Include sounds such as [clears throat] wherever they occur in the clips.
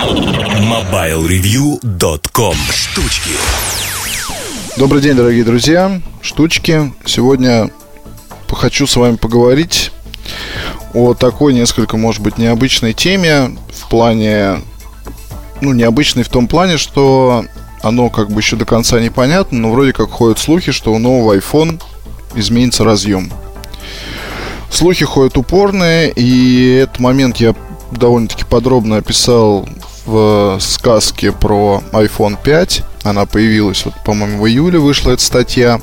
MobileReview.com Штучки Добрый день, дорогие друзья. Штучки. Сегодня хочу с вами поговорить о такой несколько, может быть, необычной теме в плане... Ну, необычной в том плане, что оно как бы еще до конца непонятно, но вроде как ходят слухи, что у нового iPhone изменится разъем. Слухи ходят упорные, и этот момент я довольно-таки подробно описал в сказке про iPhone 5. Она появилась, вот, по-моему, в июле вышла эта статья.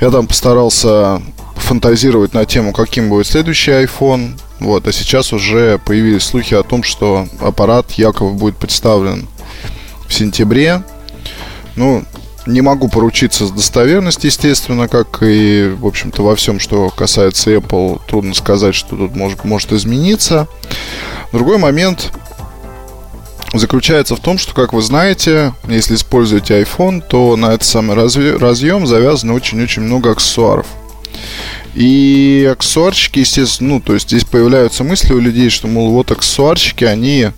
Я там постарался фантазировать на тему, каким будет следующий iPhone. Вот, а сейчас уже появились слухи о том, что аппарат якобы будет представлен в сентябре. Ну, не могу поручиться с достоверностью, естественно, как и, в общем-то, во всем, что касается Apple, трудно сказать, что тут может, может измениться. Другой момент заключается в том, что, как вы знаете, если используете iPhone, то на этот самый разъем завязано очень-очень много аксессуаров. И аксессуарщики, естественно, ну, то есть здесь появляются мысли у людей, что, мол, вот аксессуарщики, они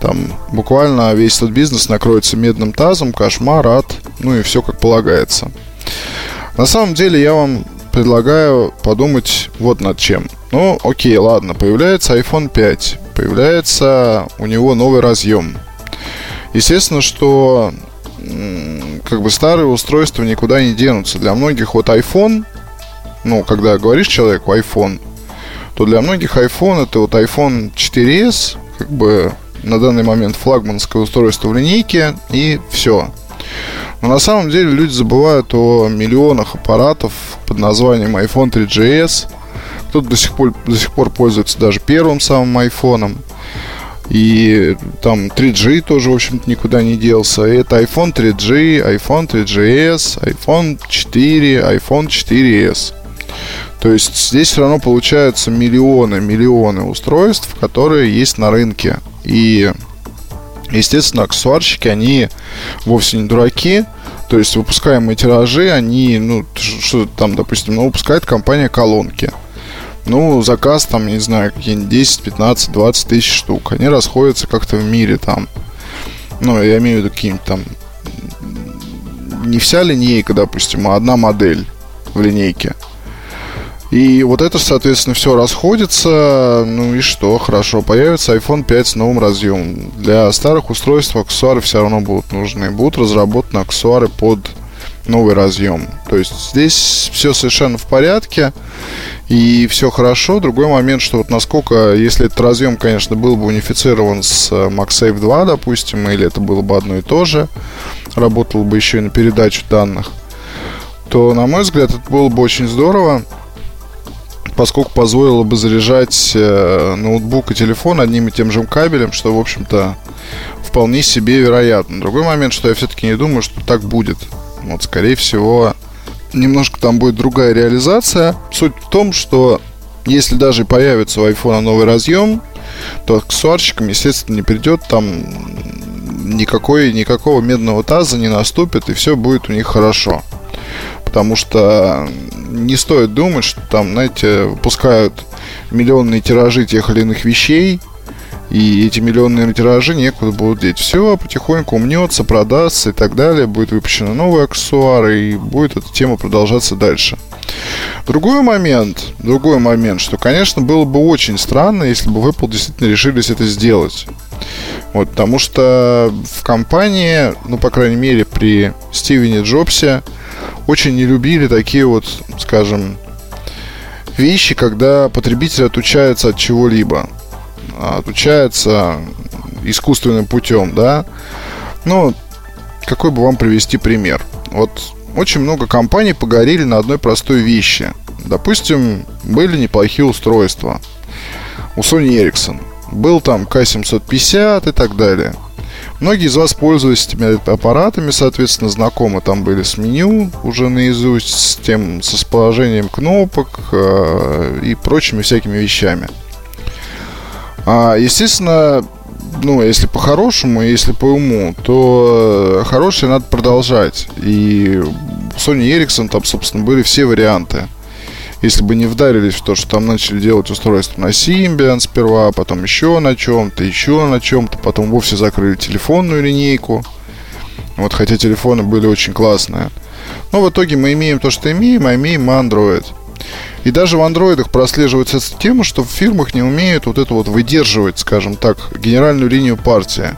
там буквально весь этот бизнес накроется медным тазом, кошмар, ад, ну и все как полагается. На самом деле я вам предлагаю подумать вот над чем. Ну, окей, ладно, появляется iPhone 5, появляется у него новый разъем. Естественно, что как бы старые устройства никуда не денутся. Для многих вот iPhone, ну, когда говоришь человеку iPhone, то для многих iPhone это вот iPhone 4s, как бы на данный момент флагманское устройство в линейке, и все. Но на самом деле люди забывают о миллионах аппаратов под названием iPhone 3GS. Кто-то до сих пор, до сих пор пользуется даже первым самым айфоном. И там 3G тоже, в общем-то, никуда не делся. Это iPhone 3G, iPhone 3GS, iPhone 4, iPhone 4S. То есть здесь все равно получаются миллионы, миллионы устройств, которые есть на рынке. И, естественно, аксессуарщики, они вовсе не дураки. То есть выпускаемые тиражи, они, ну, что там, допустим, ну, выпускает компания колонки. Ну, заказ там, не знаю, какие-нибудь 10, 15, 20 тысяч штук. Они расходятся как-то в мире там. Ну, я имею в виду какие-нибудь там... Не вся линейка, допустим, а одна модель в линейке. И вот это, соответственно, все расходится. Ну и что? Хорошо, появится iPhone 5 с новым разъемом. Для старых устройств аксессуары все равно будут нужны. Будут разработаны аксессуары под новый разъем. То есть здесь все совершенно в порядке и все хорошо. Другой момент, что вот насколько, если этот разъем, конечно, был бы унифицирован с MagSafe 2, допустим, или это было бы одно и то же, работал бы еще и на передачу данных, то, на мой взгляд, это было бы очень здорово поскольку позволило бы заряжать э, ноутбук и телефон одним и тем же кабелем, что, в общем-то, вполне себе вероятно. Другой момент, что я все-таки не думаю, что так будет. Вот, скорее всего, немножко там будет другая реализация. Суть в том, что если даже появится у iPhone новый разъем, то аксессуарщикам, естественно, не придет там никакой, никакого медного таза не наступит, и все будет у них хорошо. Потому что не стоит думать, что там, знаете, выпускают миллионные тиражи тех или иных вещей, и эти миллионные тиражи некуда будут деть. Все потихоньку умнется, продастся и так далее. Будет выпущены новые аксессуары, и будет эта тема продолжаться дальше. Другой момент, другой момент, что, конечно, было бы очень странно, если бы Apple действительно решились это сделать. Вот, потому что в компании, ну, по крайней мере, при Стивене Джобсе, очень не любили такие вот, скажем, вещи, когда потребитель отучается от чего-либо. Отучается искусственным путем, да. Ну, какой бы вам привести пример? Вот очень много компаний погорели на одной простой вещи. Допустим, были неплохие устройства у Sony Ericsson. Был там K750 и так далее – Многие из вас пользуются этими аппаратами, соответственно, знакомы там были с меню уже наизусть, с тем, с расположением кнопок э, и прочими всякими вещами. А, естественно, ну, если по-хорошему, если по уму, то хорошее надо продолжать. И Sony Ericsson там, собственно, были все варианты. если бы не вдарились в то, что там начали делать устройство на Symbian сперва, потом еще на чем-то, еще на чем-то, потом вовсе закрыли телефонную линейку. Вот, хотя телефоны были очень классные. Но в итоге мы имеем то, что имеем, а имеем Android. И даже в андроидах прослеживается эта тема, что в фирмах не умеют вот это вот выдерживать, скажем так, генеральную линию партии.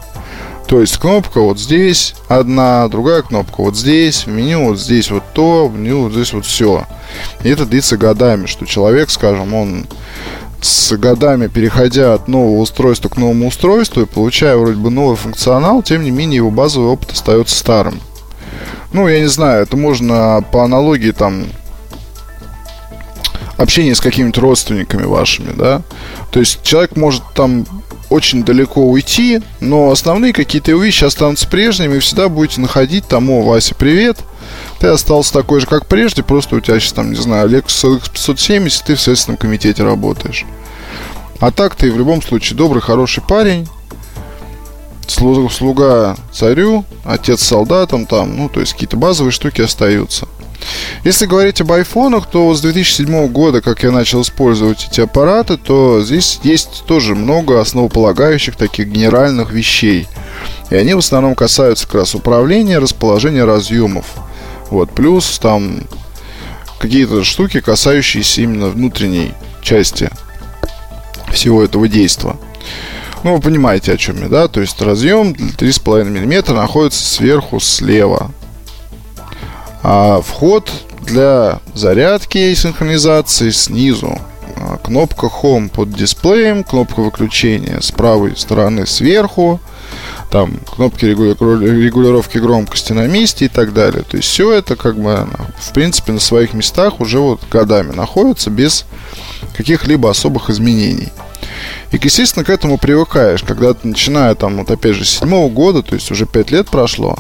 То есть кнопка вот здесь одна, другая кнопка вот здесь, в меню вот здесь вот то, в меню вот здесь вот все. И это длится годами, что человек, скажем, он с годами переходя от нового устройства к новому устройству и получая вроде бы новый функционал, тем не менее его базовый опыт остается старым. Ну, я не знаю, это можно по аналогии там общения с какими-то родственниками вашими, да. То есть человек может там очень далеко уйти, но основные какие-то вещи останутся прежними, и всегда будете находить там, о, Вася, привет, ты остался такой же, как прежде, просто у тебя сейчас там, не знаю, Lexus X570, ты в Следственном комитете работаешь. А так ты в любом случае добрый, хороший парень, слуга царю, отец солдатам там, ну, то есть какие-то базовые штуки остаются. Если говорить об айфонах, то с 2007 года, как я начал использовать эти аппараты, то здесь есть тоже много основополагающих таких генеральных вещей. И они в основном касаются как раз управления, расположения разъемов. Вот, плюс там какие-то штуки, касающиеся именно внутренней части всего этого действия. Ну, вы понимаете, о чем я, да? То есть разъем 3,5 мм находится сверху слева. А вход для зарядки и синхронизации снизу. А, кнопка Home под дисплеем, кнопка выключения с правой стороны сверху, там кнопки регулировки громкости на месте и так далее. То есть все это как бы в принципе на своих местах уже вот годами находится без каких-либо особых изменений. И, естественно, к этому привыкаешь, когда ты начиная там, вот опять же, с седьмого года, то есть уже пять лет прошло,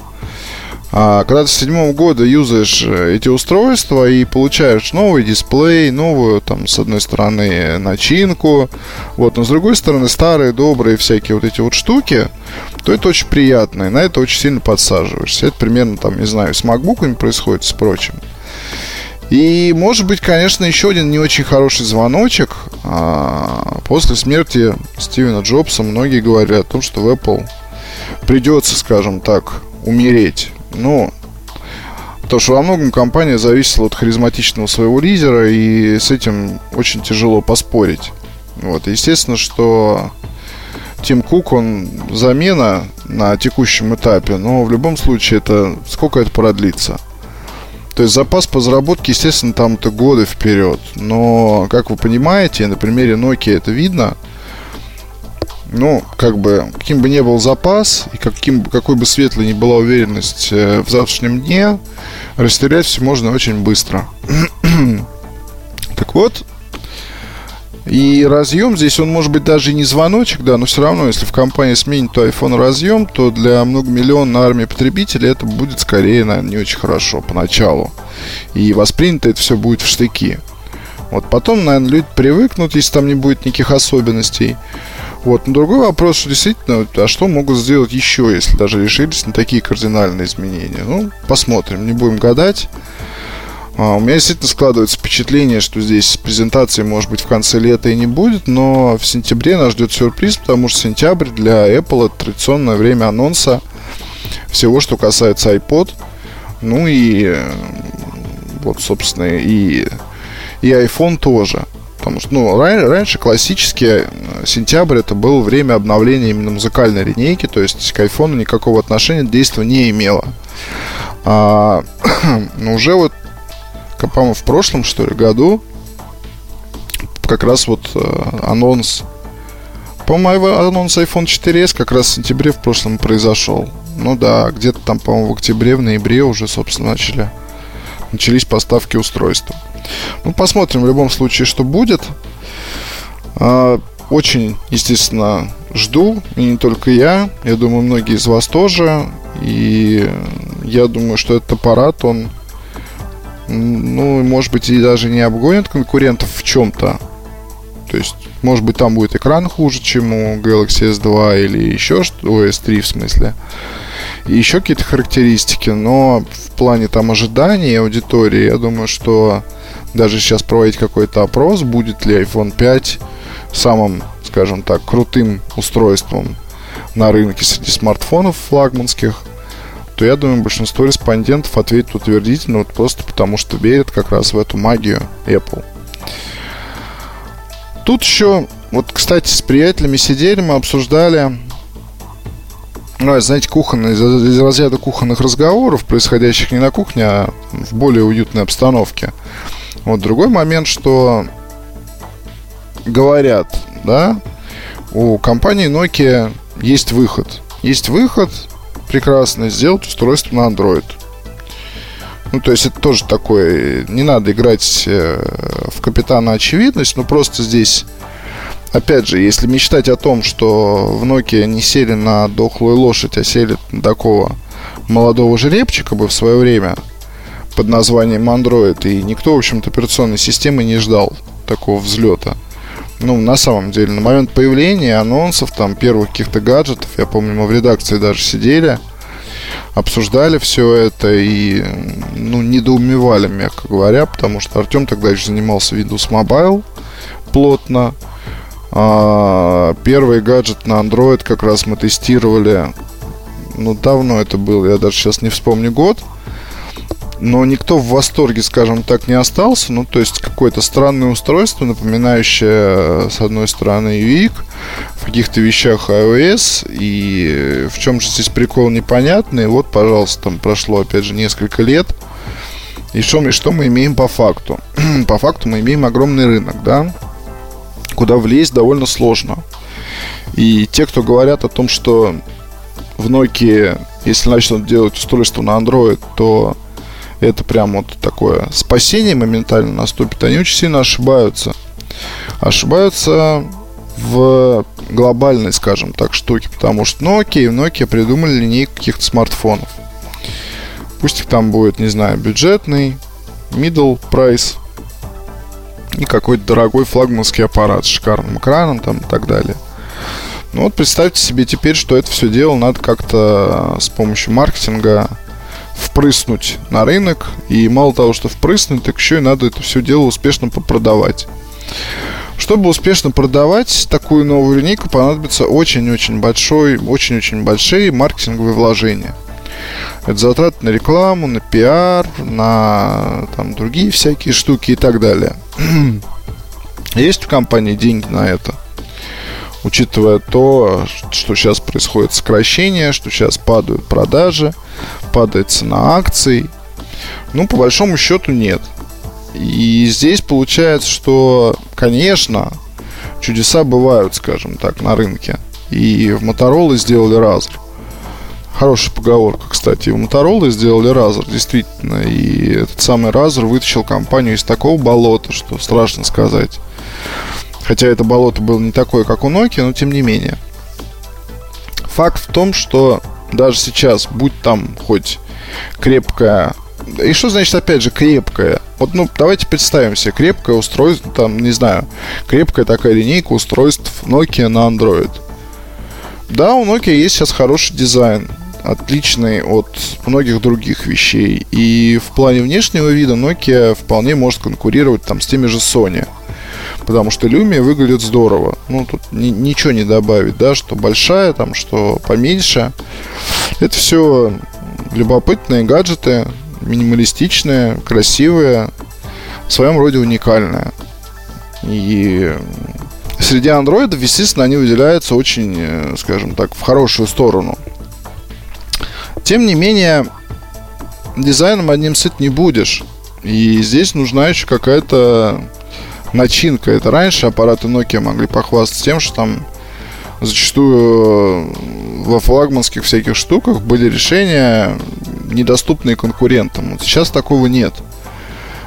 а когда ты с седьмого года юзаешь э, эти устройства и получаешь новый дисплей, новую, там, с одной стороны, начинку, вот, но с другой стороны, старые, добрые всякие вот эти вот штуки, то это очень приятно, и на это очень сильно подсаживаешься. Это примерно, там, не знаю, с макбуками происходит, с прочим. И, может быть, конечно, еще один не очень хороший звоночек. А, после смерти Стивена Джобса многие говорили о том, что в Apple придется, скажем так, умереть. Ну, потому что во многом компания зависела от харизматичного своего лидера, и с этим очень тяжело поспорить. Вот, естественно, что Тим Кук, он замена на текущем этапе, но в любом случае это сколько это продлится? То есть запас по заработке, естественно, там это годы вперед. Но, как вы понимаете, на примере Nokia это видно – ну, как бы, каким бы ни был запас, и каким, какой бы светлой ни была уверенность э, в завтрашнем дне, растерять все можно очень быстро. так вот, и разъем здесь, он может быть даже и не звоночек, да, но все равно, если в компании сменит то iPhone разъем, то для многомиллионной армии потребителей это будет скорее, наверное, не очень хорошо поначалу. И воспринято это все будет в штыки. Вот потом, наверное, люди привыкнут, если там не будет никаких особенностей. Вот. Но другой вопрос, что действительно, а что могут сделать еще, если даже решились на такие кардинальные изменения? Ну, посмотрим, не будем гадать. А, у меня действительно складывается впечатление, что здесь презентации, может быть, в конце лета и не будет, но в сентябре нас ждет сюрприз, потому что сентябрь для Apple это традиционное время анонса всего, что касается iPod. Ну и вот, собственно, и, и iPhone тоже. Потому что, ну, ран- раньше классически э, сентябрь это было время обновления именно музыкальной линейки, то есть к айфону никакого отношения действо не имело. А, [clears throat] но уже вот, по-моему, в прошлом, что ли, году как раз вот э, анонс по-моему, анонс iPhone 4s как раз в сентябре в прошлом произошел. Ну да, где-то там, по-моему, в октябре, в ноябре уже, собственно, начали, начались поставки устройства. Ну, посмотрим в любом случае, что будет. А, очень, естественно, жду, и не только я. Я думаю, многие из вас тоже. И я думаю, что этот аппарат, он, ну, может быть, и даже не обгонит конкурентов в чем-то. То есть, может быть, там будет экран хуже, чем у Galaxy S2 или еще что, о, S3 в смысле. И еще какие-то характеристики, но в плане там ожиданий аудитории, я думаю, что даже сейчас проводить какой-то опрос, будет ли iPhone 5 самым, скажем так, крутым устройством на рынке среди смартфонов флагманских, то я думаю, большинство респондентов ответит утвердительно, вот просто потому что верят как раз в эту магию Apple. Тут еще, вот, кстати, с приятелями сидели, мы обсуждали, ну, знаете, кухонные, из, из разряда кухонных разговоров, происходящих не на кухне, а в более уютной обстановке. Вот другой момент, что говорят, да, у компании Nokia есть выход. Есть выход прекрасный сделать устройство на Android. Ну, то есть это тоже такое, не надо играть э, в капитана очевидность, но просто здесь, опять же, если мечтать о том, что в Nokia не сели на дохлую лошадь, а сели на такого молодого жеребчика бы в свое время под названием Android, и никто, в общем-то, операционной системы не ждал такого взлета – ну, на самом деле, на момент появления анонсов, там, первых каких-то гаджетов, я помню, мы в редакции даже сидели, обсуждали все это и, ну, недоумевали, мягко говоря, потому что Артем тогда еще занимался Windows Mobile плотно. А, первый гаджет на Android как раз мы тестировали, ну, давно это было, я даже сейчас не вспомню год – но никто в восторге, скажем так, не остался. Ну, то есть какое-то странное устройство, напоминающее, с одной стороны, UIC, в каких-то вещах iOS, и в чем же здесь прикол непонятный. Вот, пожалуйста, там прошло, опять же, несколько лет. И что мы, что мы имеем по факту? [clears throat] по факту мы имеем огромный рынок, да, куда влезть довольно сложно. И те, кто говорят о том, что в Nokia, если начнут делать устройство на Android, то это прям вот такое спасение моментально наступит, они очень сильно ошибаются. Ошибаются в глобальной, скажем так, штуке, потому что Nokia и Nokia придумали линейку каких-то смартфонов. Пусть их там будет, не знаю, бюджетный, middle price и какой-то дорогой флагманский аппарат с шикарным экраном там и так далее. Ну вот представьте себе теперь, что это все дело надо как-то с помощью маркетинга впрыснуть на рынок. И мало того, что впрыснуть, так еще и надо это все дело успешно попродавать. Чтобы успешно продавать такую новую линейку, понадобится очень-очень большой, очень-очень большие маркетинговые вложения. Это затраты на рекламу, на пиар, на там, другие всякие штуки и так далее. [clears throat] Есть у компании деньги на это? Учитывая то, что сейчас происходит сокращение, что сейчас падают продажи, падает цена акций. Ну, по большому счету, нет. И здесь получается, что, конечно, чудеса бывают, скажем так, на рынке. И в Motorola сделали Razer. Хорошая поговорка, кстати. В Motorola сделали Razer, действительно. И этот самый Razer вытащил компанию из такого болота, что страшно сказать. Хотя это болото было не такое, как у Nokia, но тем не менее. Факт в том, что даже сейчас, будь там хоть крепкая... И что значит, опять же, крепкая? Вот, ну, давайте представим себе крепкое устройство, там, не знаю, крепкая такая линейка устройств Nokia на Android. Да, у Nokia есть сейчас хороший дизайн, отличный от многих других вещей. И в плане внешнего вида Nokia вполне может конкурировать там с теми же Sony потому что Lumia выглядит здорово. Ну, тут ни, ничего не добавить, да, что большая, там, что поменьше. Это все любопытные гаджеты, минималистичные, красивые, в своем роде уникальные. И среди андроидов, естественно, они выделяются очень, э, скажем так, в хорошую сторону. Тем не менее, дизайном одним сыт не будешь. И здесь нужна еще какая-то начинка. Это раньше аппараты Nokia могли похвастаться тем, что там зачастую э, во флагманских всяких штуках были решения, недоступные конкурентам. Вот сейчас такого нет.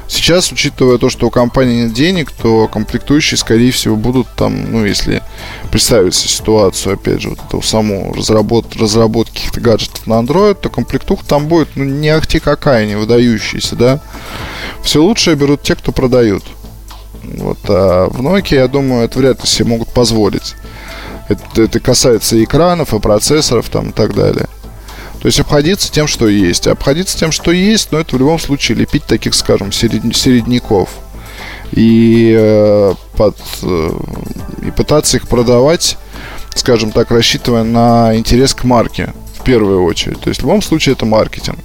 Сейчас, учитывая то, что у компании нет денег, то комплектующие, скорее всего, будут там, ну, если представить ситуацию, опять же, вот эту саму разработ, разработки каких-то гаджетов на Android, то комплектуха там будет, ну, не ахти какая, не выдающаяся, да. Все лучшее берут те, кто продают. Вот, а в Nokia, я думаю, это вряд ли себе могут позволить. Это, это касается и экранов, и процессоров там, и так далее. То есть обходиться тем, что есть. Обходиться тем, что есть, но это в любом случае лепить таких, скажем, середняков. И, э, под, э, и пытаться их продавать, скажем так, рассчитывая на интерес к марке в первую очередь. То есть в любом случае это маркетинг.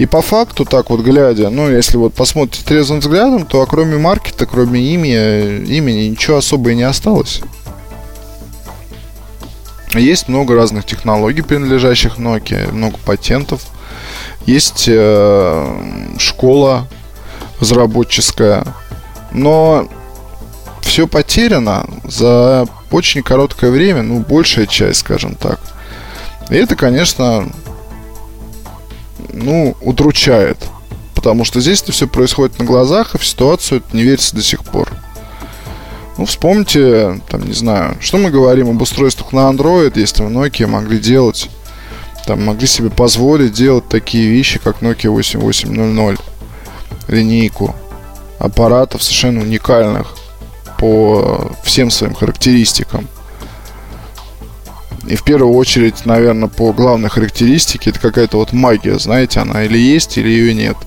И по факту, так вот глядя, ну, если вот посмотрите трезвым взглядом, то кроме маркета, кроме имени, имени ничего особо и не осталось. Есть много разных технологий, принадлежащих Nokia, много патентов. Есть э, школа разработческая. Но все потеряно за очень короткое время, ну, большая часть, скажем так. И это, конечно, ну, удручает. Потому что здесь это все происходит на глазах, и в ситуацию это не верится до сих пор. Ну, вспомните, там, не знаю, что мы говорим об устройствах на Android, если в Nokia могли делать, там, могли себе позволить делать такие вещи, как Nokia 8800, линейку аппаратов совершенно уникальных по всем своим характеристикам. И в первую очередь, наверное, по главной характеристике, это какая-то вот магия, знаете, она или есть, или ее нет –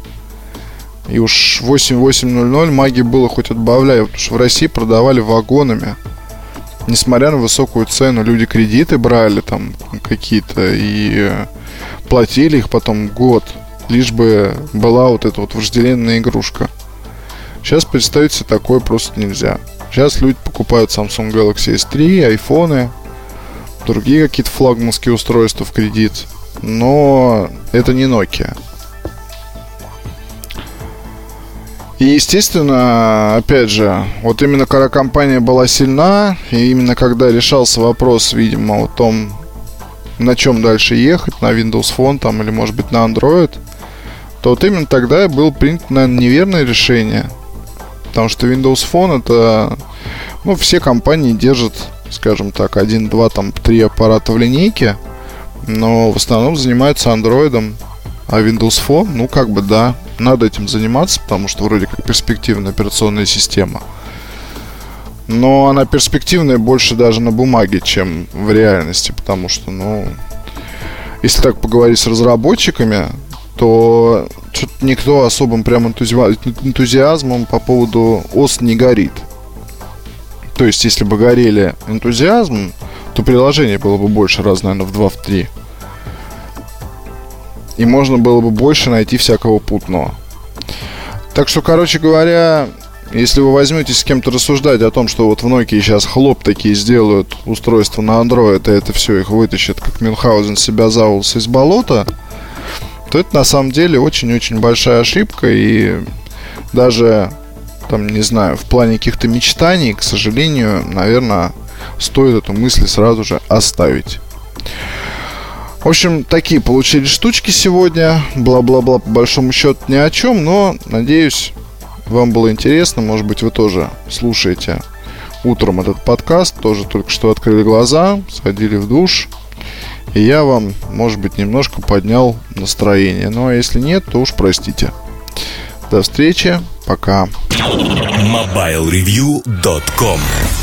и уж 8800 магии было хоть отбавляй, потому что в России продавали вагонами. Несмотря на высокую цену, люди кредиты брали там какие-то и платили их потом год, лишь бы была вот эта вот вожделенная игрушка. Сейчас представить себе такое просто нельзя. Сейчас люди покупают Samsung Galaxy S3, айфоны, другие какие-то флагманские устройства в кредит. Но это не Nokia. И, естественно, опять же, вот именно когда компания была сильна, и именно когда решался вопрос, видимо, о том, на чем дальше ехать, на Windows Phone там, или, может быть, на Android, то вот именно тогда было принято, наверное, неверное решение. Потому что Windows Phone это... Ну, все компании держат, скажем так, один, два, там, три аппарата в линейке, но в основном занимаются Android. А Windows Phone, ну, как бы, да, надо этим заниматься, потому что вроде как перспективная операционная система. Но она перспективная больше даже на бумаге, чем в реальности, потому что, ну, если так поговорить с разработчиками, то никто особым прям энтузиазмом по поводу ОС не горит. То есть, если бы горели энтузиазмом, то приложение было бы больше раз, наверное, в 2-3. В и можно было бы больше найти всякого путного. Так что, короче говоря, если вы возьмете с кем-то рассуждать о том, что вот в Nokia сейчас хлоп такие сделают устройство на Android, и это все их вытащит, как Мюнхгаузен себя за из болота, то это на самом деле очень-очень большая ошибка, и даже, там, не знаю, в плане каких-то мечтаний, к сожалению, наверное, стоит эту мысль сразу же оставить. В общем, такие получили штучки сегодня. Бла-бла-бла, по большому счету ни о чем, но надеюсь, вам было интересно. Может быть, вы тоже слушаете утром этот подкаст, тоже только что открыли глаза, сходили в душ. И я вам, может быть, немножко поднял настроение. Но если нет, то уж простите. До встречи. Пока. MobileReview.com